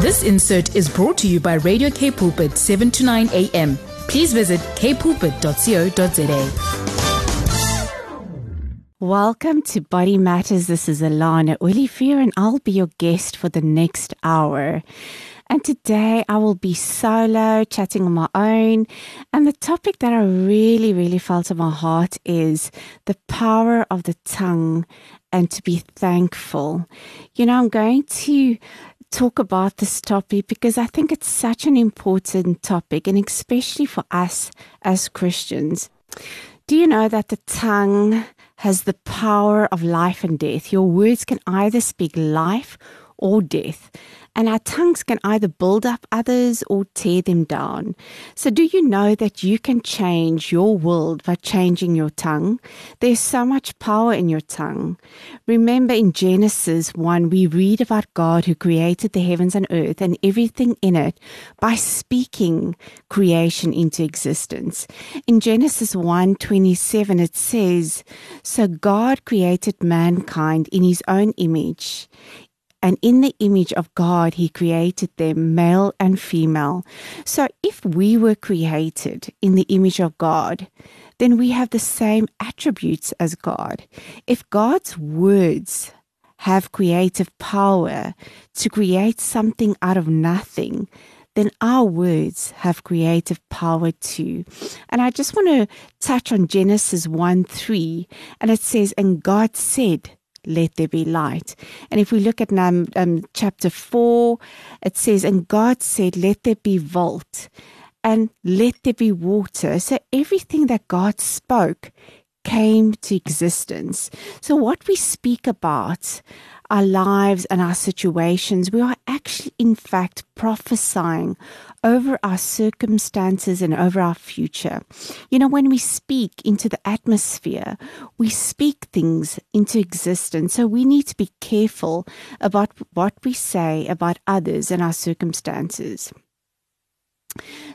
This insert is brought to you by Radio K Pulpit 7 to 9 a.m. Please visit kpulpit.co.za. Welcome to Body Matters. This is Alana Olivier, and I'll be your guest for the next hour. And today I will be solo, chatting on my own. And the topic that I really, really felt in my heart is the power of the tongue and to be thankful. You know, I'm going to talk about this topic because I think it's such an important topic, and especially for us as Christians. Do you know that the tongue has the power of life and death? Your words can either speak life or death. And our tongues can either build up others or tear them down. So, do you know that you can change your world by changing your tongue? There's so much power in your tongue. Remember in Genesis 1, we read about God who created the heavens and earth and everything in it by speaking creation into existence. In Genesis 1 27, it says, So God created mankind in his own image. And in the image of God, He created them, male and female. So if we were created in the image of God, then we have the same attributes as God. If God's words have creative power to create something out of nothing, then our words have creative power too. And I just want to touch on Genesis 1 3, and it says, And God said, let there be light. And if we look at um, chapter 4, it says, And God said, Let there be vault and let there be water. So everything that God spoke came to existence. So what we speak about our lives and our situations, we are actually, in fact, prophesying over our circumstances and over our future. You know, when we speak into the atmosphere, we speak things into existence. So we need to be careful about what we say about others and our circumstances.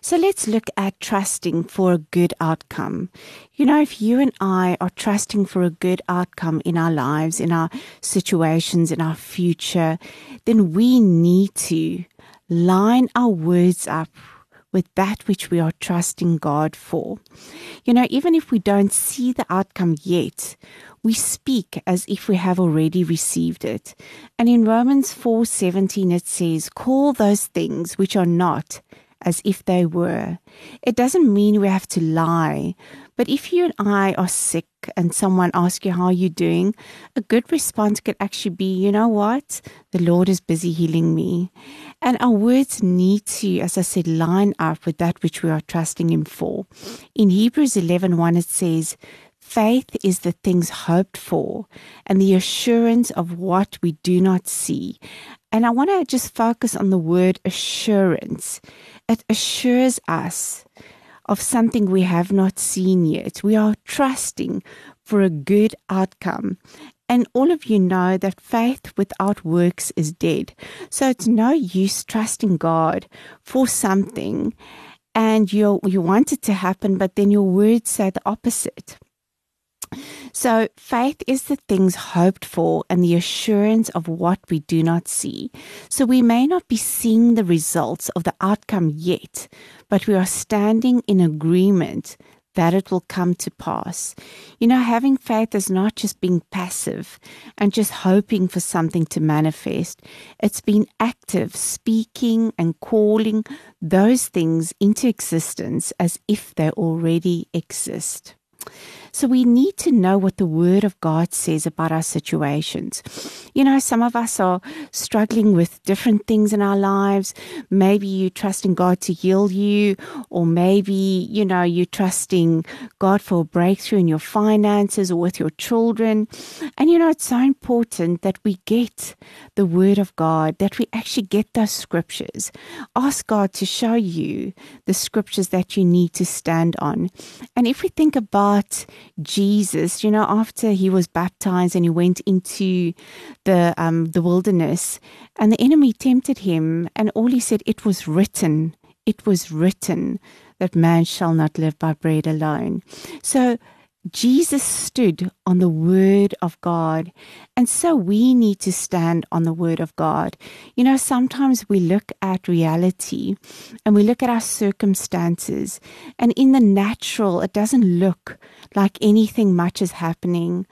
So let's look at trusting for a good outcome. You know, if you and I are trusting for a good outcome in our lives, in our situations, in our future, then we need to line our words up with that which we are trusting God for. You know, even if we don't see the outcome yet, we speak as if we have already received it. And in Romans 4:17 it says, "Call those things which are not as if they were. It doesn't mean we have to lie, but if you and I are sick and someone asks you how you're doing, a good response could actually be, you know what? The Lord is busy healing me. And our words need to, as I said, line up with that which we are trusting Him for. In Hebrews 11 1, it says, Faith is the things hoped for and the assurance of what we do not see. And I want to just focus on the word assurance. It assures us of something we have not seen yet. We are trusting for a good outcome. And all of you know that faith without works is dead. So it's no use trusting God for something and you you want it to happen, but then your words say the opposite. So, faith is the things hoped for and the assurance of what we do not see. So, we may not be seeing the results of the outcome yet, but we are standing in agreement that it will come to pass. You know, having faith is not just being passive and just hoping for something to manifest. It's being active, speaking and calling those things into existence as if they already exist. So we need to know what the Word of God says about our situations. You know, some of us are struggling with different things in our lives. Maybe you're trusting God to heal you, or maybe, you know, you're trusting God for a breakthrough in your finances or with your children. And, you know, it's so important that we get the Word of God, that we actually get those scriptures. Ask God to show you the scriptures that you need to stand on. And if we think about Jesus, you know, after he was baptized and he went into the um, the wilderness, and the enemy tempted him, and all he said, "It was written, it was written that man shall not live by bread alone." So Jesus stood on the word of God. And so we need to stand on the word of God. You know, sometimes we look at reality and we look at our circumstances, and in the natural, it doesn't look like anything much is happening.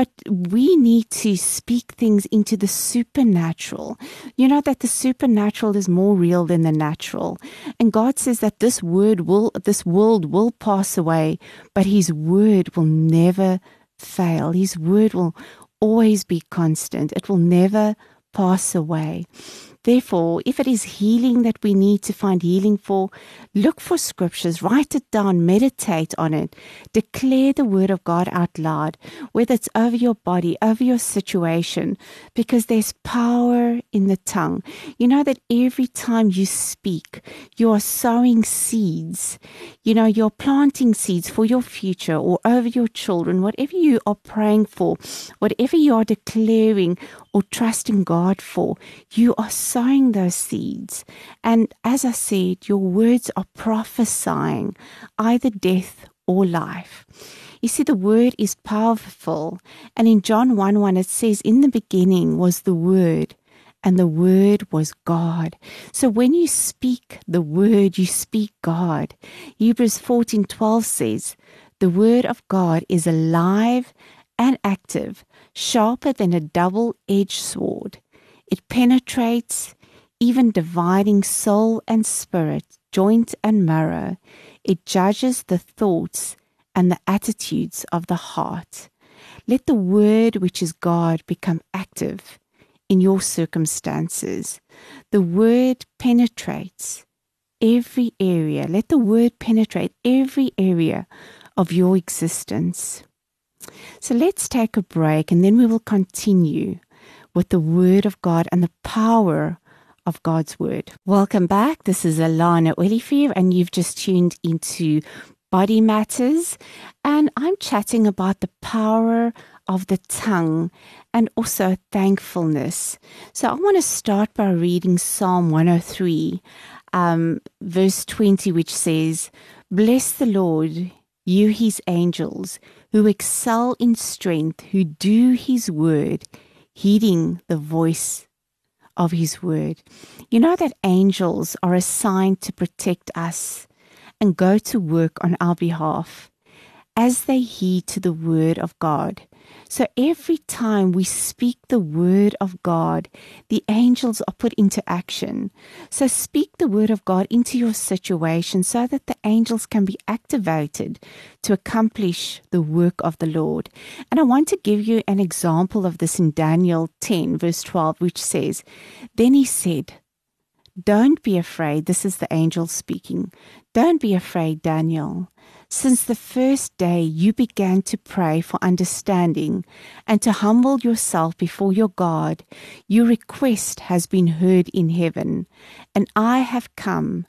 But we need to speak things into the supernatural. You know that the supernatural is more real than the natural. And God says that this word will this world will pass away, but his word will never fail. His word will always be constant. It will never pass away. Therefore, if it is healing that we need to find healing for, look for scriptures, write it down, meditate on it, declare the word of God out loud, whether it's over your body, over your situation, because there's power in the tongue. You know that every time you speak, you are sowing seeds. You know, you're planting seeds for your future or over your children, whatever you are praying for, whatever you are declaring or trusting God for, you are sowing those seeds. And as I said, your words are prophesying either death or life. You see, the word is powerful. And in John 1 1, it says, In the beginning was the word, and the word was God. So when you speak the word, you speak God. Hebrews 14 12 says, The word of God is alive and active, sharper than a double edged sword. It penetrates, even dividing soul and spirit, joint and marrow. It judges the thoughts and the attitudes of the heart. Let the word, which is God, become active in your circumstances. The word penetrates every area. Let the word penetrate every area of your existence. So let's take a break and then we will continue with the Word of God and the power of God's Word. Welcome back. This is Alana Olivier, and you've just tuned into Body Matters. And I'm chatting about the power of the tongue and also thankfulness. So I want to start by reading Psalm 103, um, verse 20, which says, Bless the Lord, you his angels who excel in strength, who do his word, heeding the voice of his word. You know that angels are assigned to protect us and go to work on our behalf as they heed to the word of God. So every time we speak the word of God, the angels are put into action. So speak the word of God into your situation so that the angels can be activated to accomplish the work of the Lord. And I want to give you an example of this in Daniel 10, verse 12, which says, Then he said, Don't be afraid. This is the angel speaking. Don't be afraid, Daniel. Since the first day you began to pray for understanding and to humble yourself before your God, your request has been heard in heaven, and I have come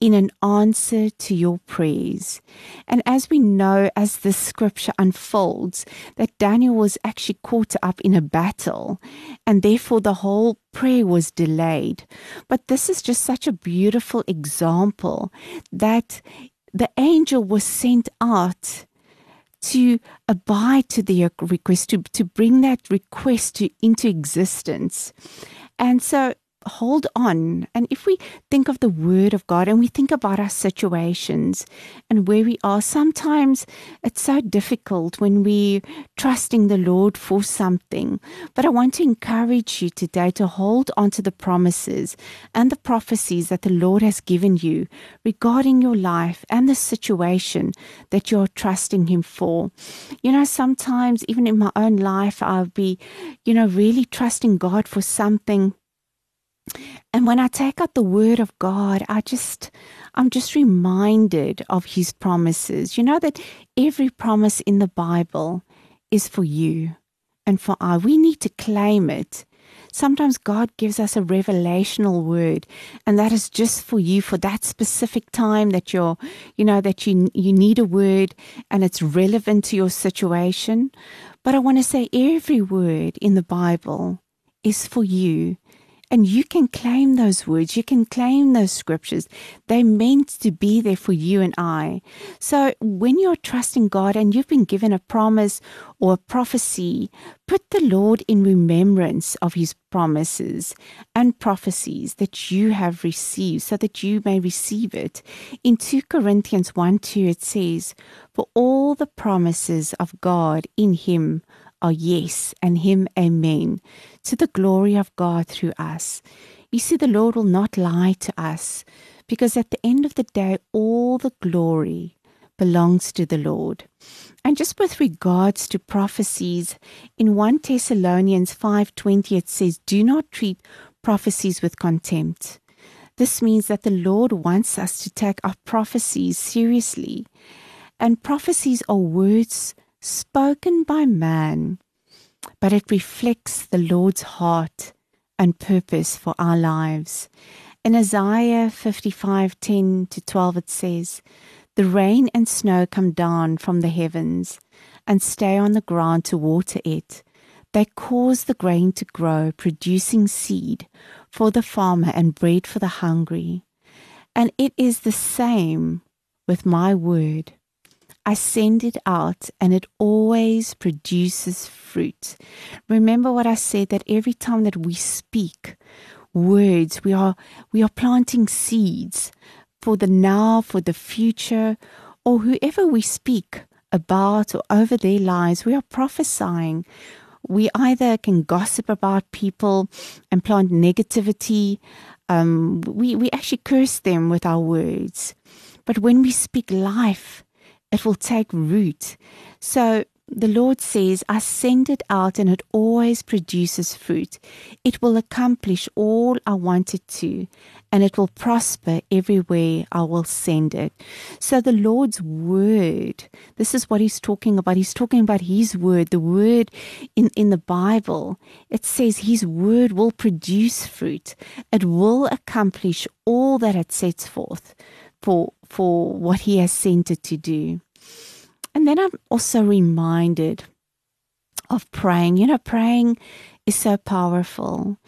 in an answer to your prayers. And as we know, as the scripture unfolds, that Daniel was actually caught up in a battle, and therefore the whole prayer was delayed. But this is just such a beautiful example that the angel was sent out to abide to the request, to, to bring that request to, into existence. And so hold on. And if we think of the Word of God and we think about our situations and where we are, sometimes it's so difficult when we're trusting the Lord for something. But I want to encourage you today to hold on to the promises and the prophecies that the Lord has given you regarding your life and the situation that you're trusting Him for. You know, sometimes even in my own life, I'll be, you know, really trusting God for something and when I take out the word of God, I just, I'm just reminded of his promises. You know that every promise in the Bible is for you and for I. We need to claim it. Sometimes God gives us a revelational word, and that is just for you for that specific time that you're, you know, that you you need a word and it's relevant to your situation. But I want to say every word in the Bible is for you And you can claim those words, you can claim those scriptures. They're meant to be there for you and I. So when you're trusting God and you've been given a promise or a prophecy, put the Lord in remembrance of his promises and prophecies that you have received so that you may receive it. In 2 Corinthians 1 2, it says, For all the promises of God in him are yes, and him amen, to the glory of God through us. You see, the Lord will not lie to us because at the end of the day, all the glory belongs to the Lord. And just with regards to prophecies, in 1 Thessalonians 5:20 it says, "Do not treat prophecies with contempt." This means that the Lord wants us to take our prophecies seriously. And prophecies are words spoken by man, but it reflects the Lord's heart and purpose for our lives. In Isaiah 55 10 to 12, it says, The rain and snow come down from the heavens and stay on the ground to water it. They cause the grain to grow, producing seed for the farmer and bread for the hungry. And it is the same with my word. I send it out and it always produces fruit. Remember what I said that every time that we speak words, we are we are planting seeds for the now, for the future, or whoever we speak about or over their lives, we are prophesying. We either can gossip about people and plant negativity. Um, we, we actually curse them with our words. But when we speak life, it will take root. So the Lord says, I send it out and it always produces fruit. It will accomplish all I want it to, and it will prosper everywhere I will send it. So the Lord's word, this is what he's talking about. He's talking about his word, the word in, in the Bible. It says his word will produce fruit. It will accomplish all that it sets forth for for what he has sent it to do. And then I'm also reminded of praying. You know, praying is so powerful.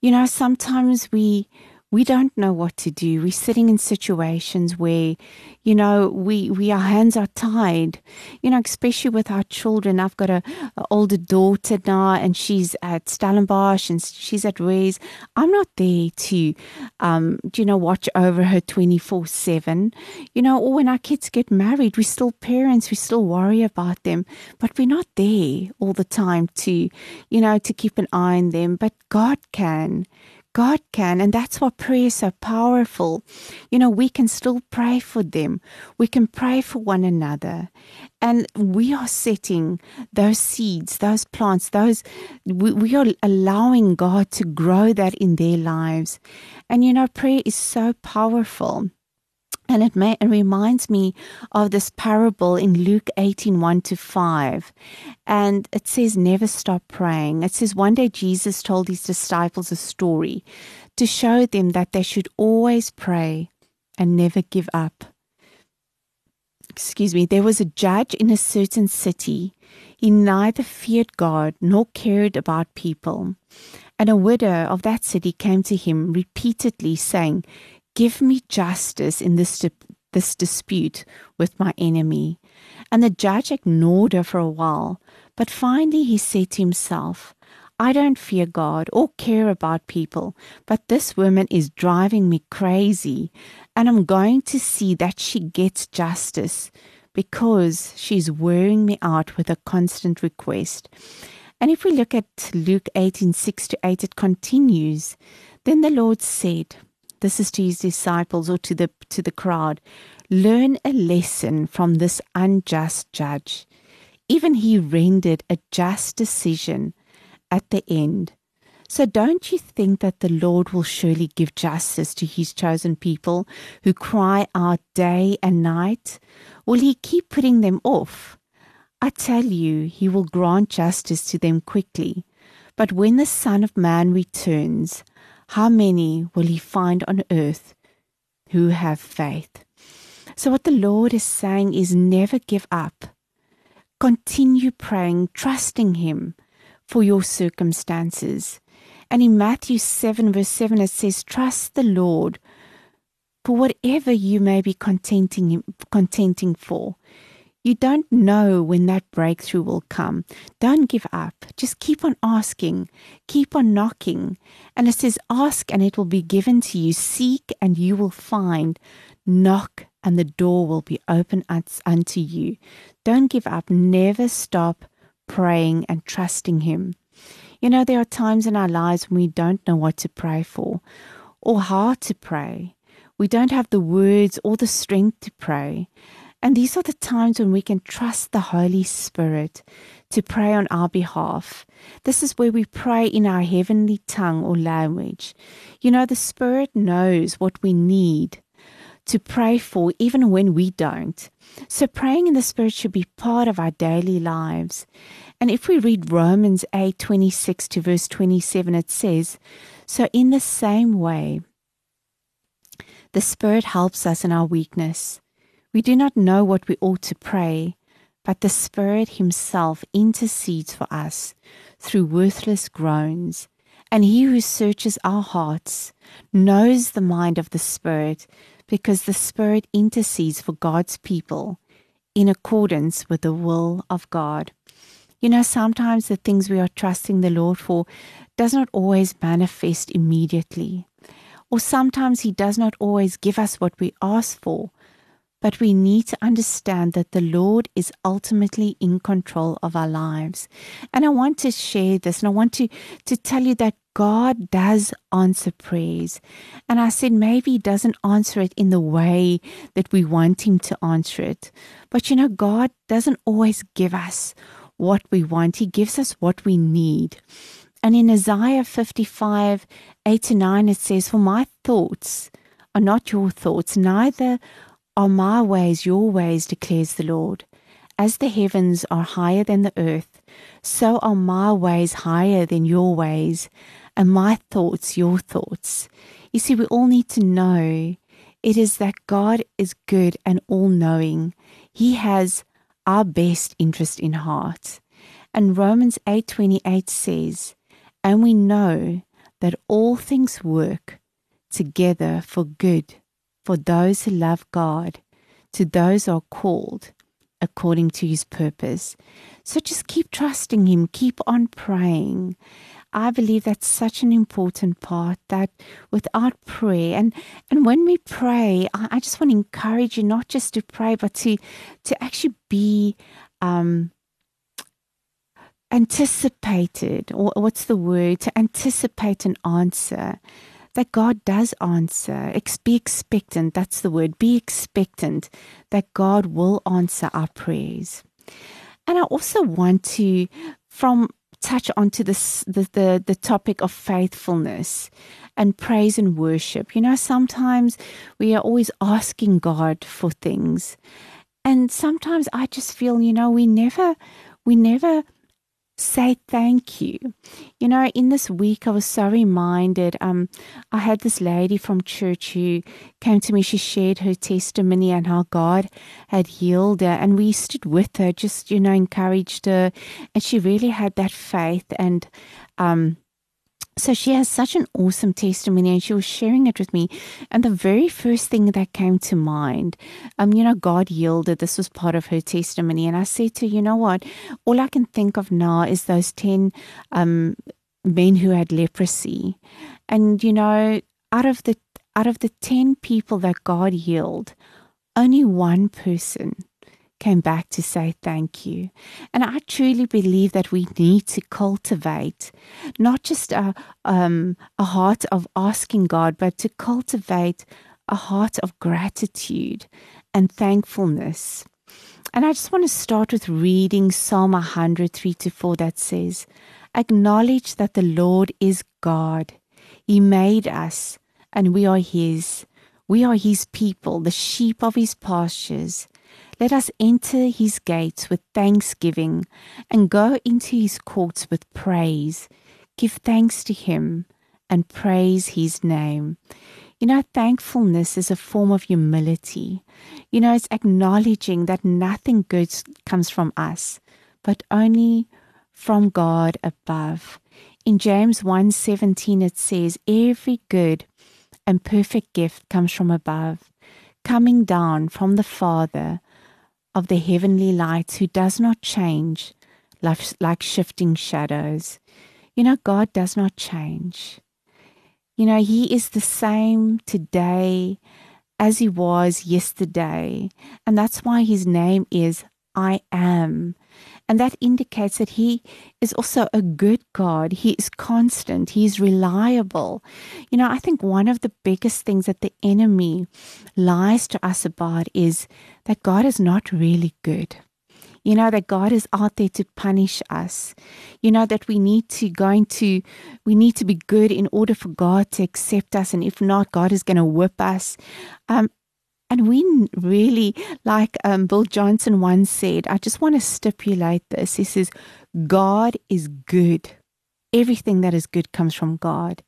You know, sometimes we we don't know what to do. We're sitting in situations where, you know, we, we our hands are tied. You know, especially with our children. I've got a, a older daughter now, and she's at Stellenbosch and she's at Reyes. I'm not there to, um, you know, watch over her twenty four seven. You know, or when our kids get married, we're still parents. We still worry about them, but we're not there all the time to, you know, to keep an eye on them. But God can. God can. And that's why prayer is so powerful. You know, we can still pray for them, we can pray for one another. And we are setting those seeds, those plants, those, we, we are allowing God to grow that in their lives. And, you know, prayer is so powerful. And it, may, it reminds me of this parable in Luke 18 1 to 5. And it says, Never stop praying. It says, One day Jesus told his disciples a story to show them that they should always pray and never give up. Excuse me, there was a judge in a certain city. He neither feared God nor cared about people. And a widow of that city came to him repeatedly, saying, Give me justice in this, this dispute with my enemy. And the judge ignored her for a while, but finally he said to himself, I don't fear God or care about people, but this woman is driving me crazy, and I'm going to see that she gets justice because she's wearing me out with a constant request. And if we look at Luke 18 6 to 8, it continues. Then the Lord said, this is to his disciples or to the to the crowd learn a lesson from this unjust judge. Even he rendered a just decision at the end. So don't you think that the lord will surely give justice to his chosen people who cry out day and night? Will he keep putting them off? I tell you he will grant justice to them quickly. But when the son of man returns how many will he find on earth who have faith? So, what the Lord is saying is never give up. Continue praying, trusting Him for your circumstances. And in Matthew 7, verse 7, it says, Trust the Lord for whatever you may be contenting, contenting for. You don't know when that breakthrough will come. Don't give up. Just keep on asking. Keep on knocking. And it says, Ask and it will be given to you. Seek and you will find. Knock and the door will be open unto you. Don't give up. Never stop praying and trusting Him. You know, there are times in our lives when we don't know what to pray for or how to pray. We don't have the words or the strength to pray. And these are the times when we can trust the Holy Spirit to pray on our behalf. This is where we pray in our heavenly tongue or language. You know, the Spirit knows what we need to pray for, even when we don't. So, praying in the Spirit should be part of our daily lives. And if we read Romans 8 26 to verse 27, it says, So, in the same way, the Spirit helps us in our weakness. We do not know what we ought to pray, but the Spirit Himself intercedes for us through worthless groans. And He who searches our hearts knows the mind of the Spirit, because the Spirit intercedes for God's people in accordance with the will of God. You know, sometimes the things we are trusting the Lord for does not always manifest immediately. Or sometimes He does not always give us what we ask for, but we need to understand that the Lord is ultimately in control of our lives. And I want to share this and I want to, to tell you that God does answer prayers. And I said maybe He doesn't answer it in the way that we want Him to answer it. But you know, God doesn't always give us what we want, He gives us what we need. And in Isaiah 55 8 to 9, it says, For my thoughts are not your thoughts, neither are my ways your ways, declares the Lord. As the heavens are higher than the earth, so are my ways higher than your ways, and my thoughts your thoughts. You see, we all need to know it is that God is good and all knowing. He has our best interest in heart. And Romans 8:28 says, "And we know that all things work together for good for those who love God, to those who are called according to his purpose. So just keep trusting him, keep on praying. I believe that's such an important part that without prayer and and when we pray, I, I just want to encourage you not just to pray, but to to actually be um anticipated or what's the word to anticipate an answer that God does answer. Be expectant. That's the word. Be expectant that God will answer our prayers. And I also want to, from touch onto this the, the the topic of faithfulness and praise and worship. You know, sometimes we are always asking God for things. And sometimes I just feel, you know, we never we never say thank you. You know, in this week, I was so reminded. Um, I had this lady from church who came to me. She shared her testimony and how God had healed her, and we stood with her, just you know, encouraged her, and she really had that faith and um so she has such an awesome testimony and she was sharing it with me. And the very first thing that came to mind um you know god yielded. This was part of her testimony. And i said to her, you know what? All i can think of now is those 10 um men who had leprosy. And you know out of the out of the 10 people that god healed only one person came back to say thank you. And I truly believe that we need to cultivate not just a, um, a heart of asking God, but to cultivate a heart of gratitude and thankfulness. And I just want to start with reading Psalm 103 to 4 that says, Acknowledge that the Lord is God. He made us, and we are His. We are His people, the sheep of His pastures. Let us enter his gates with thanksgiving and go into his courts with praise. Give thanks to him and praise his name. You know, thankfulness is a form of humility. You know, it's acknowledging that nothing good comes from us, but only from God above. In James 1:17 it says, "Every good and perfect gift comes from above, coming down from the Father of the heavenly lights who does not change like, shifting shadows." You know, God does not change. You know, He is the same today as He was yesterday. And that's why His name is I am. And that indicates that He is also a good God. He is constant, He is reliable. You know, I think one of the biggest things that the enemy lies to us about is that God is not really good. You know, that God is out there to punish us. You know, that we need to going to we need to be good in order for God to accept us. And if not, God is going to whip us. Um, and we really, like um, Bill Johnson once said, I just want to stipulate this. He says, God is good. Everything that is good comes from God.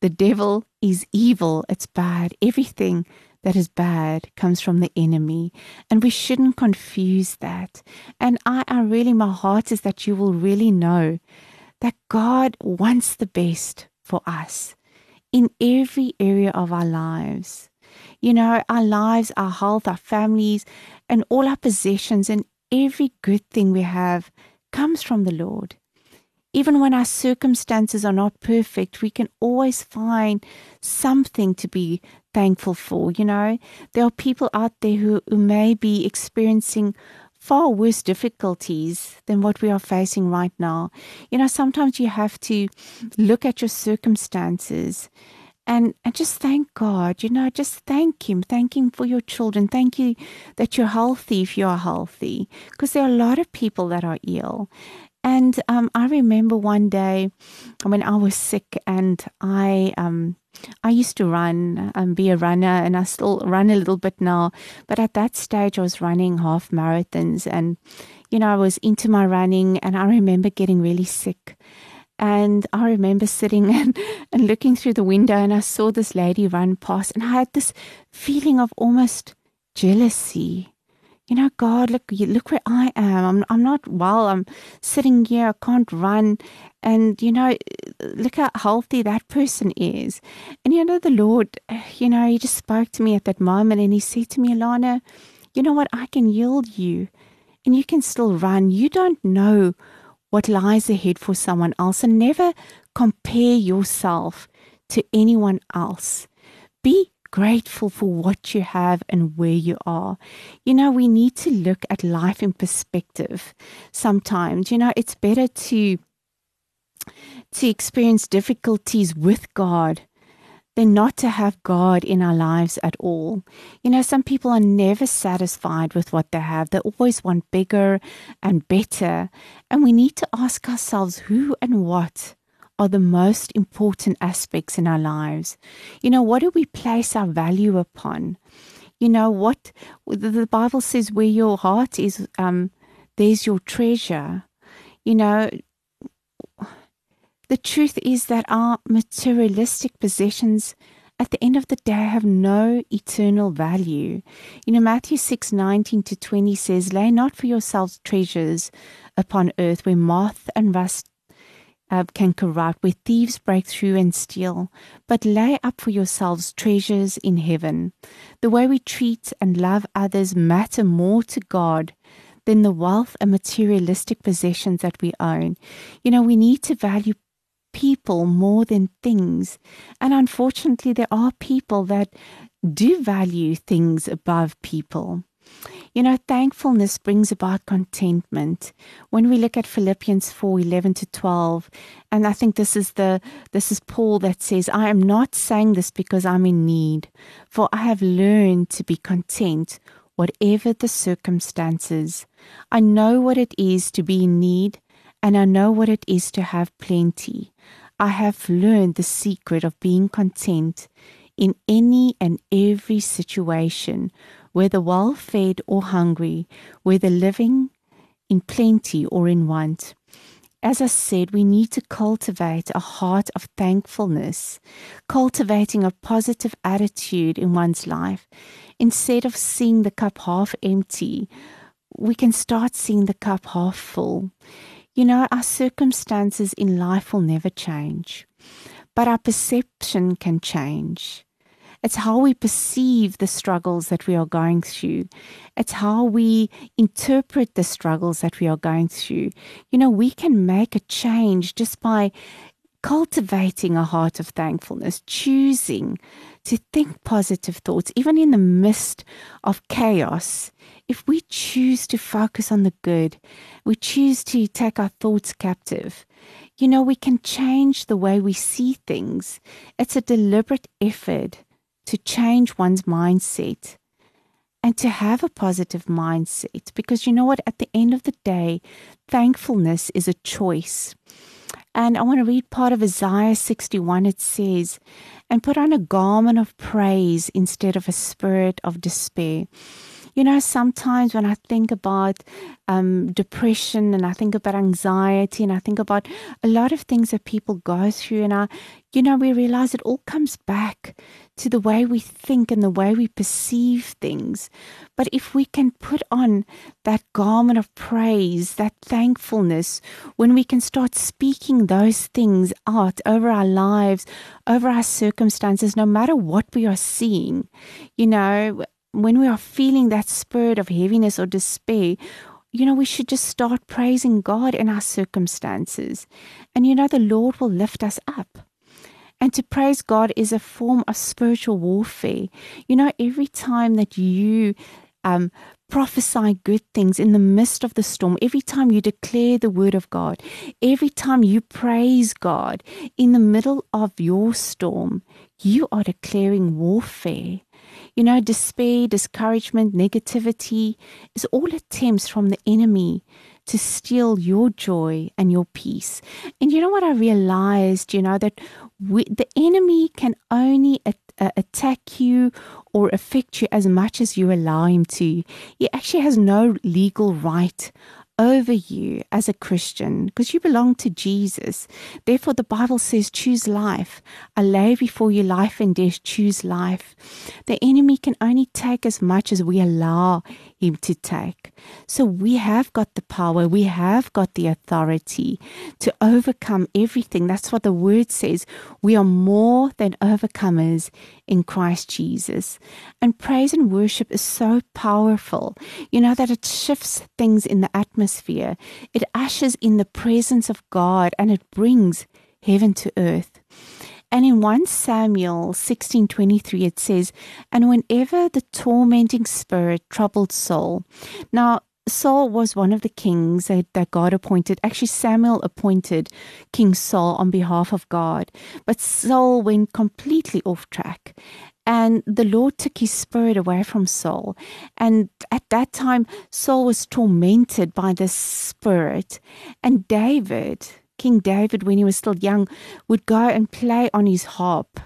The devil is evil, it's bad. Everything that is bad comes from the enemy. And we shouldn't confuse that. And I, I really, my heart is that you will really know that God wants the best for us in every area of our lives you know, our lives, our health, our families, and all our possessions and every good thing we have comes from the Lord. Even when our circumstances are not perfect, we can always find something to be thankful for. You know, there are people out there who, who may be experiencing far worse difficulties than what we are facing right now. You know, sometimes you have to look at your circumstances and and just thank God, you know, just thank Him, thank Him for your children, thank you that you're healthy if you are healthy, because there are a lot of people that are ill. And um, I remember one day when I was sick, and I um, I used to run and um, be a runner, and I still run a little bit now. But at that stage, I was running half marathons, and you know, I was into my running, and I remember getting really sick. And I remember sitting and, and looking through the window, and I saw this lady run past, and I had this feeling of almost jealousy. You know, God, look, look where I am. I'm, I'm not well. I'm sitting here. I can't run. And, you know, look how healthy that person is. And, you know, the Lord, you know, He just spoke to me at that moment and He said to me, Alana, you know what? I can yield you and you can still run. You don't know what lies ahead for someone else and never compare yourself to anyone else. Be grateful for what you have and where you are. You know, we need to look at life in perspective sometimes. You know, it's better to to experience difficulties with God than not to have God in our lives at all. You know, some people are never satisfied with what they have, they always want bigger and better. And we need to ask ourselves who and what are the most important aspects in our lives. You know, what do we place our value upon? You know, what the Bible says where your heart is, um, there's your treasure. You know, the truth is that our materialistic possessions at the end of the day have no eternal value. You know, Matthew 6 19 to 20 says, Lay not for yourselves treasures upon earth where moth and rust uh, can corrupt, where thieves break through and steal, but lay up for yourselves treasures in heaven. The way we treat and love others matter more to God than the wealth and materialistic possessions that we own. You know, we need to value people more than things. And unfortunately, there are people that do value things above people. You know, thankfulness brings about contentment. When we look at Philippians 4 11 to 12, and I think this is the this is Paul that says, I am not saying this because I'm in need, for I have learned to be content, whatever the circumstances. I know what it is to be in need and I know what it is to have plenty. I have learned the secret of being content in any and every situation, whether well fed or hungry, whether living in plenty or in want. As I said, we need to cultivate a heart of thankfulness, cultivating a positive attitude in one's life. Instead of seeing the cup half empty, we can start seeing the cup half full. You know, our circumstances in life will never change, but our perception can change. It's how we perceive the struggles that we are going through. It's how we interpret the struggles that we are going through. You know, we can make a change just by cultivating a heart of thankfulness, choosing to think positive thoughts, even in the midst of chaos. If we choose to focus on the good, we choose to take our thoughts captive, you know, we can change the way we see things. It's a deliberate effort to change one's mindset and to have a positive mindset because you know what? At the end of the day, thankfulness is a choice. And I want to read part of Isaiah 61. It says, And put on a garment of praise instead of a spirit of despair. You know, sometimes when I think about um, depression and I think about anxiety and I think about a lot of things that people go through, and I, you know, we realize it all comes back to the way we think and the way we perceive things. But if we can put on that garment of praise, that thankfulness, when we can start speaking those things out over our lives, over our circumstances, no matter what we are seeing, you know, when we are feeling that spirit of heaviness or despair, you know, we should just start praising God in our circumstances. And you know, the Lord will lift us up. And to praise God is a form of spiritual warfare. You know, every time that you um, prophesy good things in the midst of the storm, every time you declare the word of God, every time you praise God in the middle of your storm, you are declaring warfare. You know, despair, discouragement, negativity is all attempts from the enemy to steal your joy and your peace. And you know what I realized, you know, that we, the enemy can only uh, attack you or affect you as much as you allow him to. He actually has no legal right over you as a Christian because you belong to Jesus. Therefore, the Bible says, choose life. I lay before you life and death, choose life. The enemy can only take as much as we allow him to take. So we have got the power, we have got the authority to overcome everything. That's what the word says. We are more than overcomers in Christ Jesus. And praise and worship is so powerful, you know, that it shifts things in the atmosphere. It ushers in the presence of God and it brings heaven to earth. And in 1 Samuel 16:23 it says, "And whenever the tormenting spirit troubled Saul." Now, Saul was one of the kings that, that God appointed. Actually, Samuel appointed King Saul on behalf of God. But Saul went completely off track. And the Lord took his spirit away from Saul. And at that time, Saul was tormented by this spirit. And David, King David, when he was still young, would go and play on his harp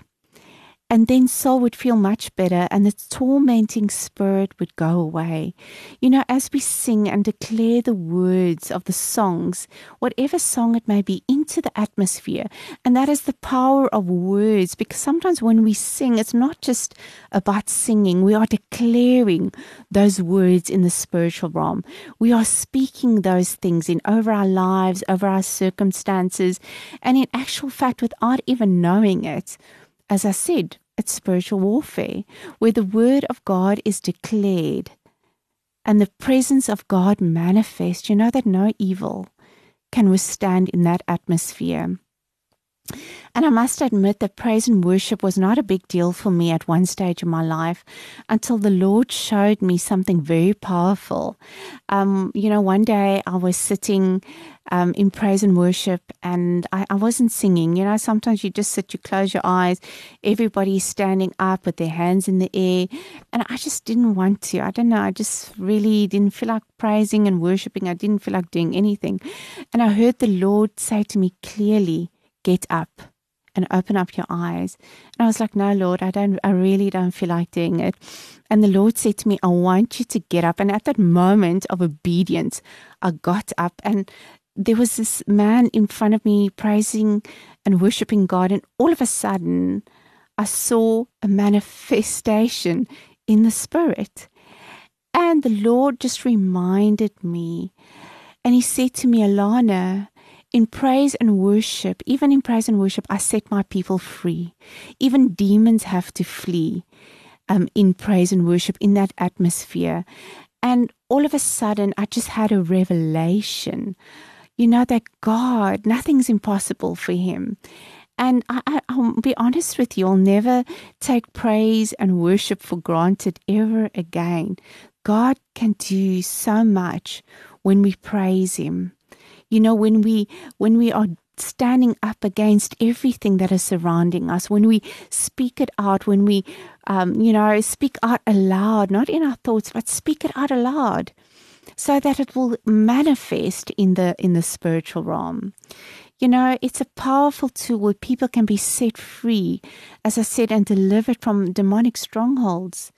and then Saul would feel much better and the tormenting spirit would go away. You know, as we sing and declare the words of the songs, whatever song it may be, into the atmosphere. And that is the power of words because sometimes when we sing, it's not just about singing, we are declaring those words in the spiritual realm. We are speaking those things in over our lives, over our circumstances, and in actual fact, without even knowing it as I said, it's spiritual warfare where the word of God is declared and the presence of God manifest. You know that no evil can withstand in that atmosphere. And I must admit that praise and worship was not a big deal for me at one stage in my life until the Lord showed me something very powerful. Um, you know, one day I was sitting um, in praise and worship and I, I wasn't singing. You know, sometimes you just sit, you close your eyes, everybody's standing up with their hands in the air. And I just didn't want to. I don't know. I just really didn't feel like praising and worshiping. I didn't feel like doing anything. And I heard the Lord say to me clearly, get up and open up your eyes. And I was like, no, Lord, I don't, I really don't feel like doing it. And the Lord said to me, I want you to get up. And at that moment of obedience, I got up and there was this man in front of me praising and worshiping God. And all of a sudden, I saw a manifestation in the spirit. And the Lord just reminded me And he said to me, Alana, in praise and worship, even in praise and worship, I set my people free. Even demons have to flee um, in praise and worship in that atmosphere. And all of a sudden, I just had a revelation, you know, that God, nothing's impossible for him. And I, I, I'll be honest with you, I'll never take praise and worship for granted ever again. God can do so much when we praise Him. You know, when we when we are standing up against everything that is surrounding us, when we speak it out, when we, um, you know, speak out aloud, not in our thoughts, but speak it out aloud, so that it will manifest in the in the spiritual realm. You know, it's a powerful tool where people can be set free, as I said, and delivered from demonic strongholds.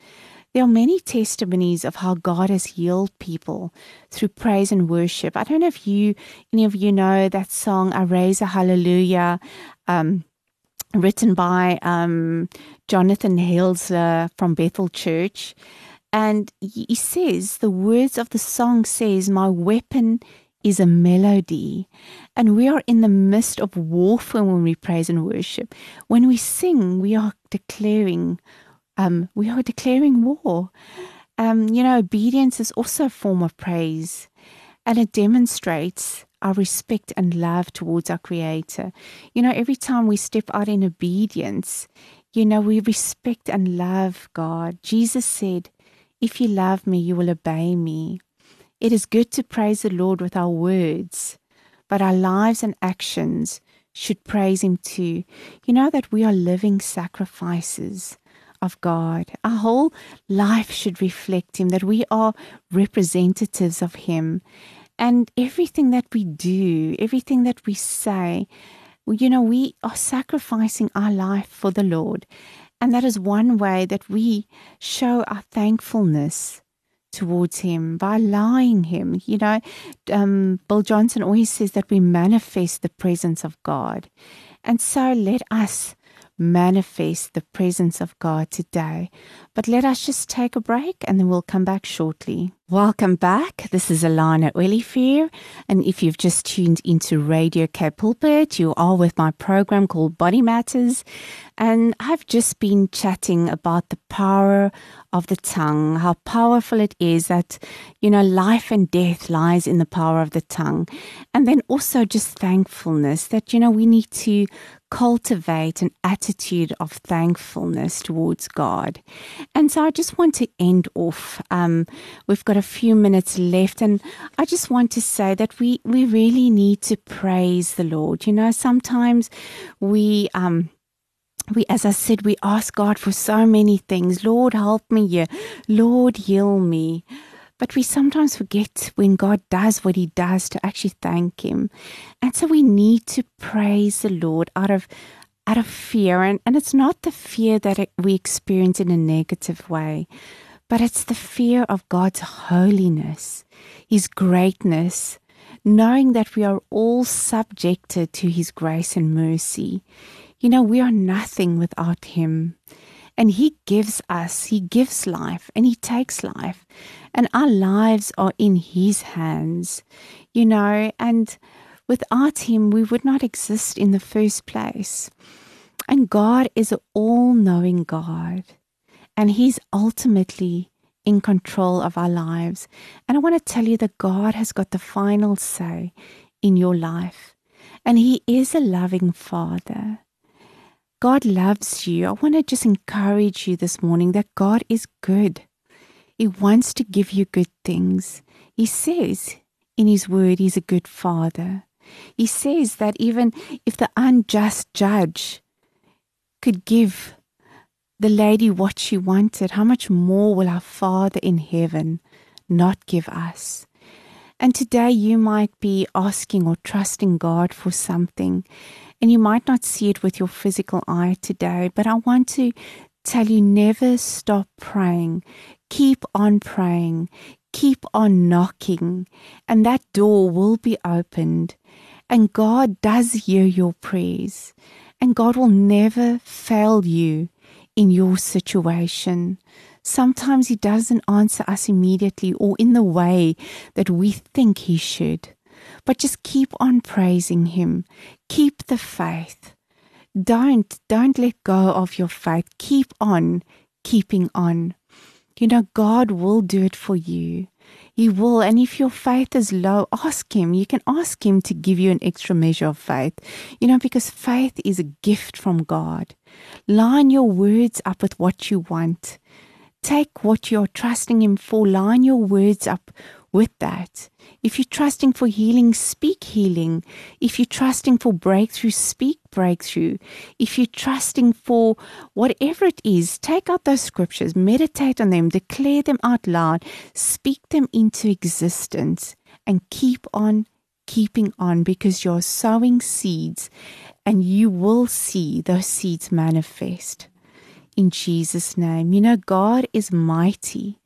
There are many testimonies of how God has healed people through praise and worship. I don't know if you, any of you know that song, I Raise a Hallelujah, um, written by um, Jonathan Helser from Bethel Church. And he says, the words of the song says, my weapon is a melody. And we are in the midst of warfare when we praise and worship. When we sing, we are declaring um, we are declaring war. Um, you know, obedience is also a form of praise, and it demonstrates our respect and love towards our Creator. You know, every time we step out in obedience, you know, we respect and love God. Jesus said, If you love me, you will obey me. It is good to praise the Lord with our words, but our lives and actions should praise Him too. You know that we are living sacrifices of God. Our whole life should reflect Him, that we are representatives of Him. And everything that we do, everything that we say, you know, we are sacrificing our life for the Lord. And that is one way that we show our thankfulness towards Him by allowing Him. You know, um, Bill Johnson always says that we manifest the presence of God. And so let us manifest the presence of God today. But let us just take a break and then we'll come back shortly. Welcome back. This is Alana Olivier. And if you've just tuned into Radio K Pulpit, you are with my program called Body Matters. And I've just been chatting about the power of the tongue, how powerful it is that, you know, life and death lies in the power of the tongue. And then also just thankfulness that, you know, we need to cultivate an attitude of thankfulness towards God. And so I just want to end off. Um, we've got a few minutes left, and I just want to say that we, we really need to praise the Lord. You know, sometimes we, um, we, as I said, we ask God for so many things. Lord, help me here. Lord, heal me. But we sometimes forget when God does what He does to actually thank Him. And so we need to praise the Lord out of out of fear. And, and it's not the fear that we experience in a negative way, but it's the fear of God's holiness, His greatness, knowing that we are all subjected to His grace and mercy. You know, we are nothing without Him. And He gives us, He gives life, and He takes life. And our lives are in His hands, you know, and without Him, we would not exist in the first place. And God is an all knowing God, and He's ultimately in control of our lives. And I want to tell you that God has got the final say in your life, and He is a loving Father. God loves you. I want to just encourage you this morning that God is good. He wants to give you good things. He says in His word, He's a good Father. He says that even if the unjust judge could give the lady what she wanted, how much more will our Father in heaven not give us? And today you might be asking or trusting God for something, and you might not see it with your physical eye today, but I want to tell you never stop praying. Keep on praying. Keep on knocking, and that door will be opened. And God does hear your prayers, and God will never fail you in your situation. Sometimes He doesn't answer us immediately or in the way that we think He should. but just keep on praising Him. Keep the faith. Don't, don't let go of your faith. Keep on keeping on. You know, God will do it for you. He will. And if your faith is low, ask Him. You can ask Him to give you an extra measure of faith. You know, because faith is a gift from God. Line your words up with what you want. Take what you're trusting Him for, line your words up with that. If you're trusting for healing, speak healing. If you're trusting for breakthrough, speak breakthrough. If you're trusting for whatever it is, take out those scriptures, meditate on them, declare them out loud, speak them into existence, and keep on keeping on because you're sowing seeds and you will see those seeds manifest. In Jesus' name. You know, God is mighty.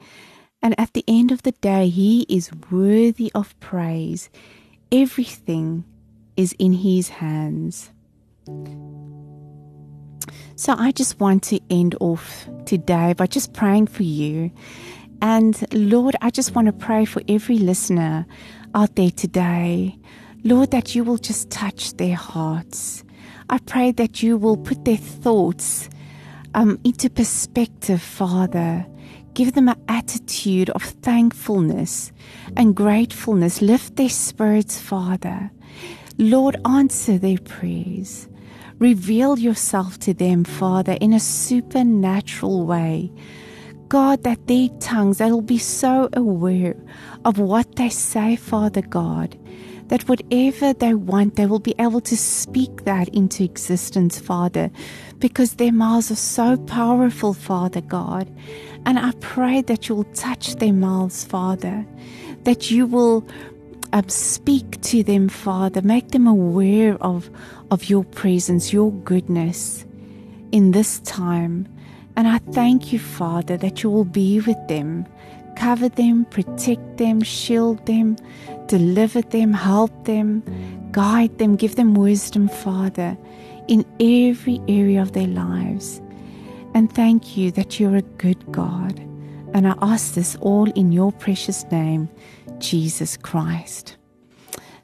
And at the end of the day, He is worthy of praise. Everything is in His hands. So I just want to end off today by just praying for you. And Lord, I just want to pray for every listener out there today. Lord, that you will just touch their hearts. I pray that you will put their thoughts um, into perspective, Father. Give them an attitude of thankfulness and gratefulness. Lift their spirits, Father. Lord, answer their prayers. Reveal yourself to them, Father, in a supernatural way. God, that their tongues, they'll be so aware of what they say, Father God, that whatever they want, they will be able to speak that into existence, Father, because their mouths are so powerful, Father God. And I pray that you will touch their mouths, Father, that you will um, speak to them, Father, make them aware of, of your presence, your goodness in this time. And I thank you, Father, that you will be with them, cover them, protect them, shield them, deliver them, help them, guide them, give them wisdom, Father, in every area of their lives. And thank you that you're a good God. And I ask this all in your precious name, Jesus Christ.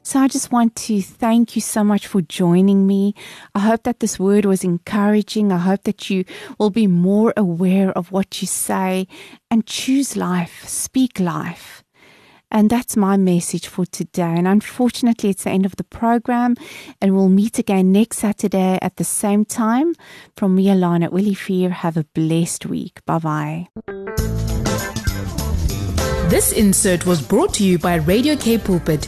So I just want to thank you so much for joining me. I hope that this word was encouraging. I hope that you will be more aware of what you say and choose life, speak life. And that's my message for today. And unfortunately, it's the end of the program, and we'll meet again next Saturday at the same time. From me, Alana Fear, have a blessed week. Bye bye. This insert was brought to you by Radio K Pulpit,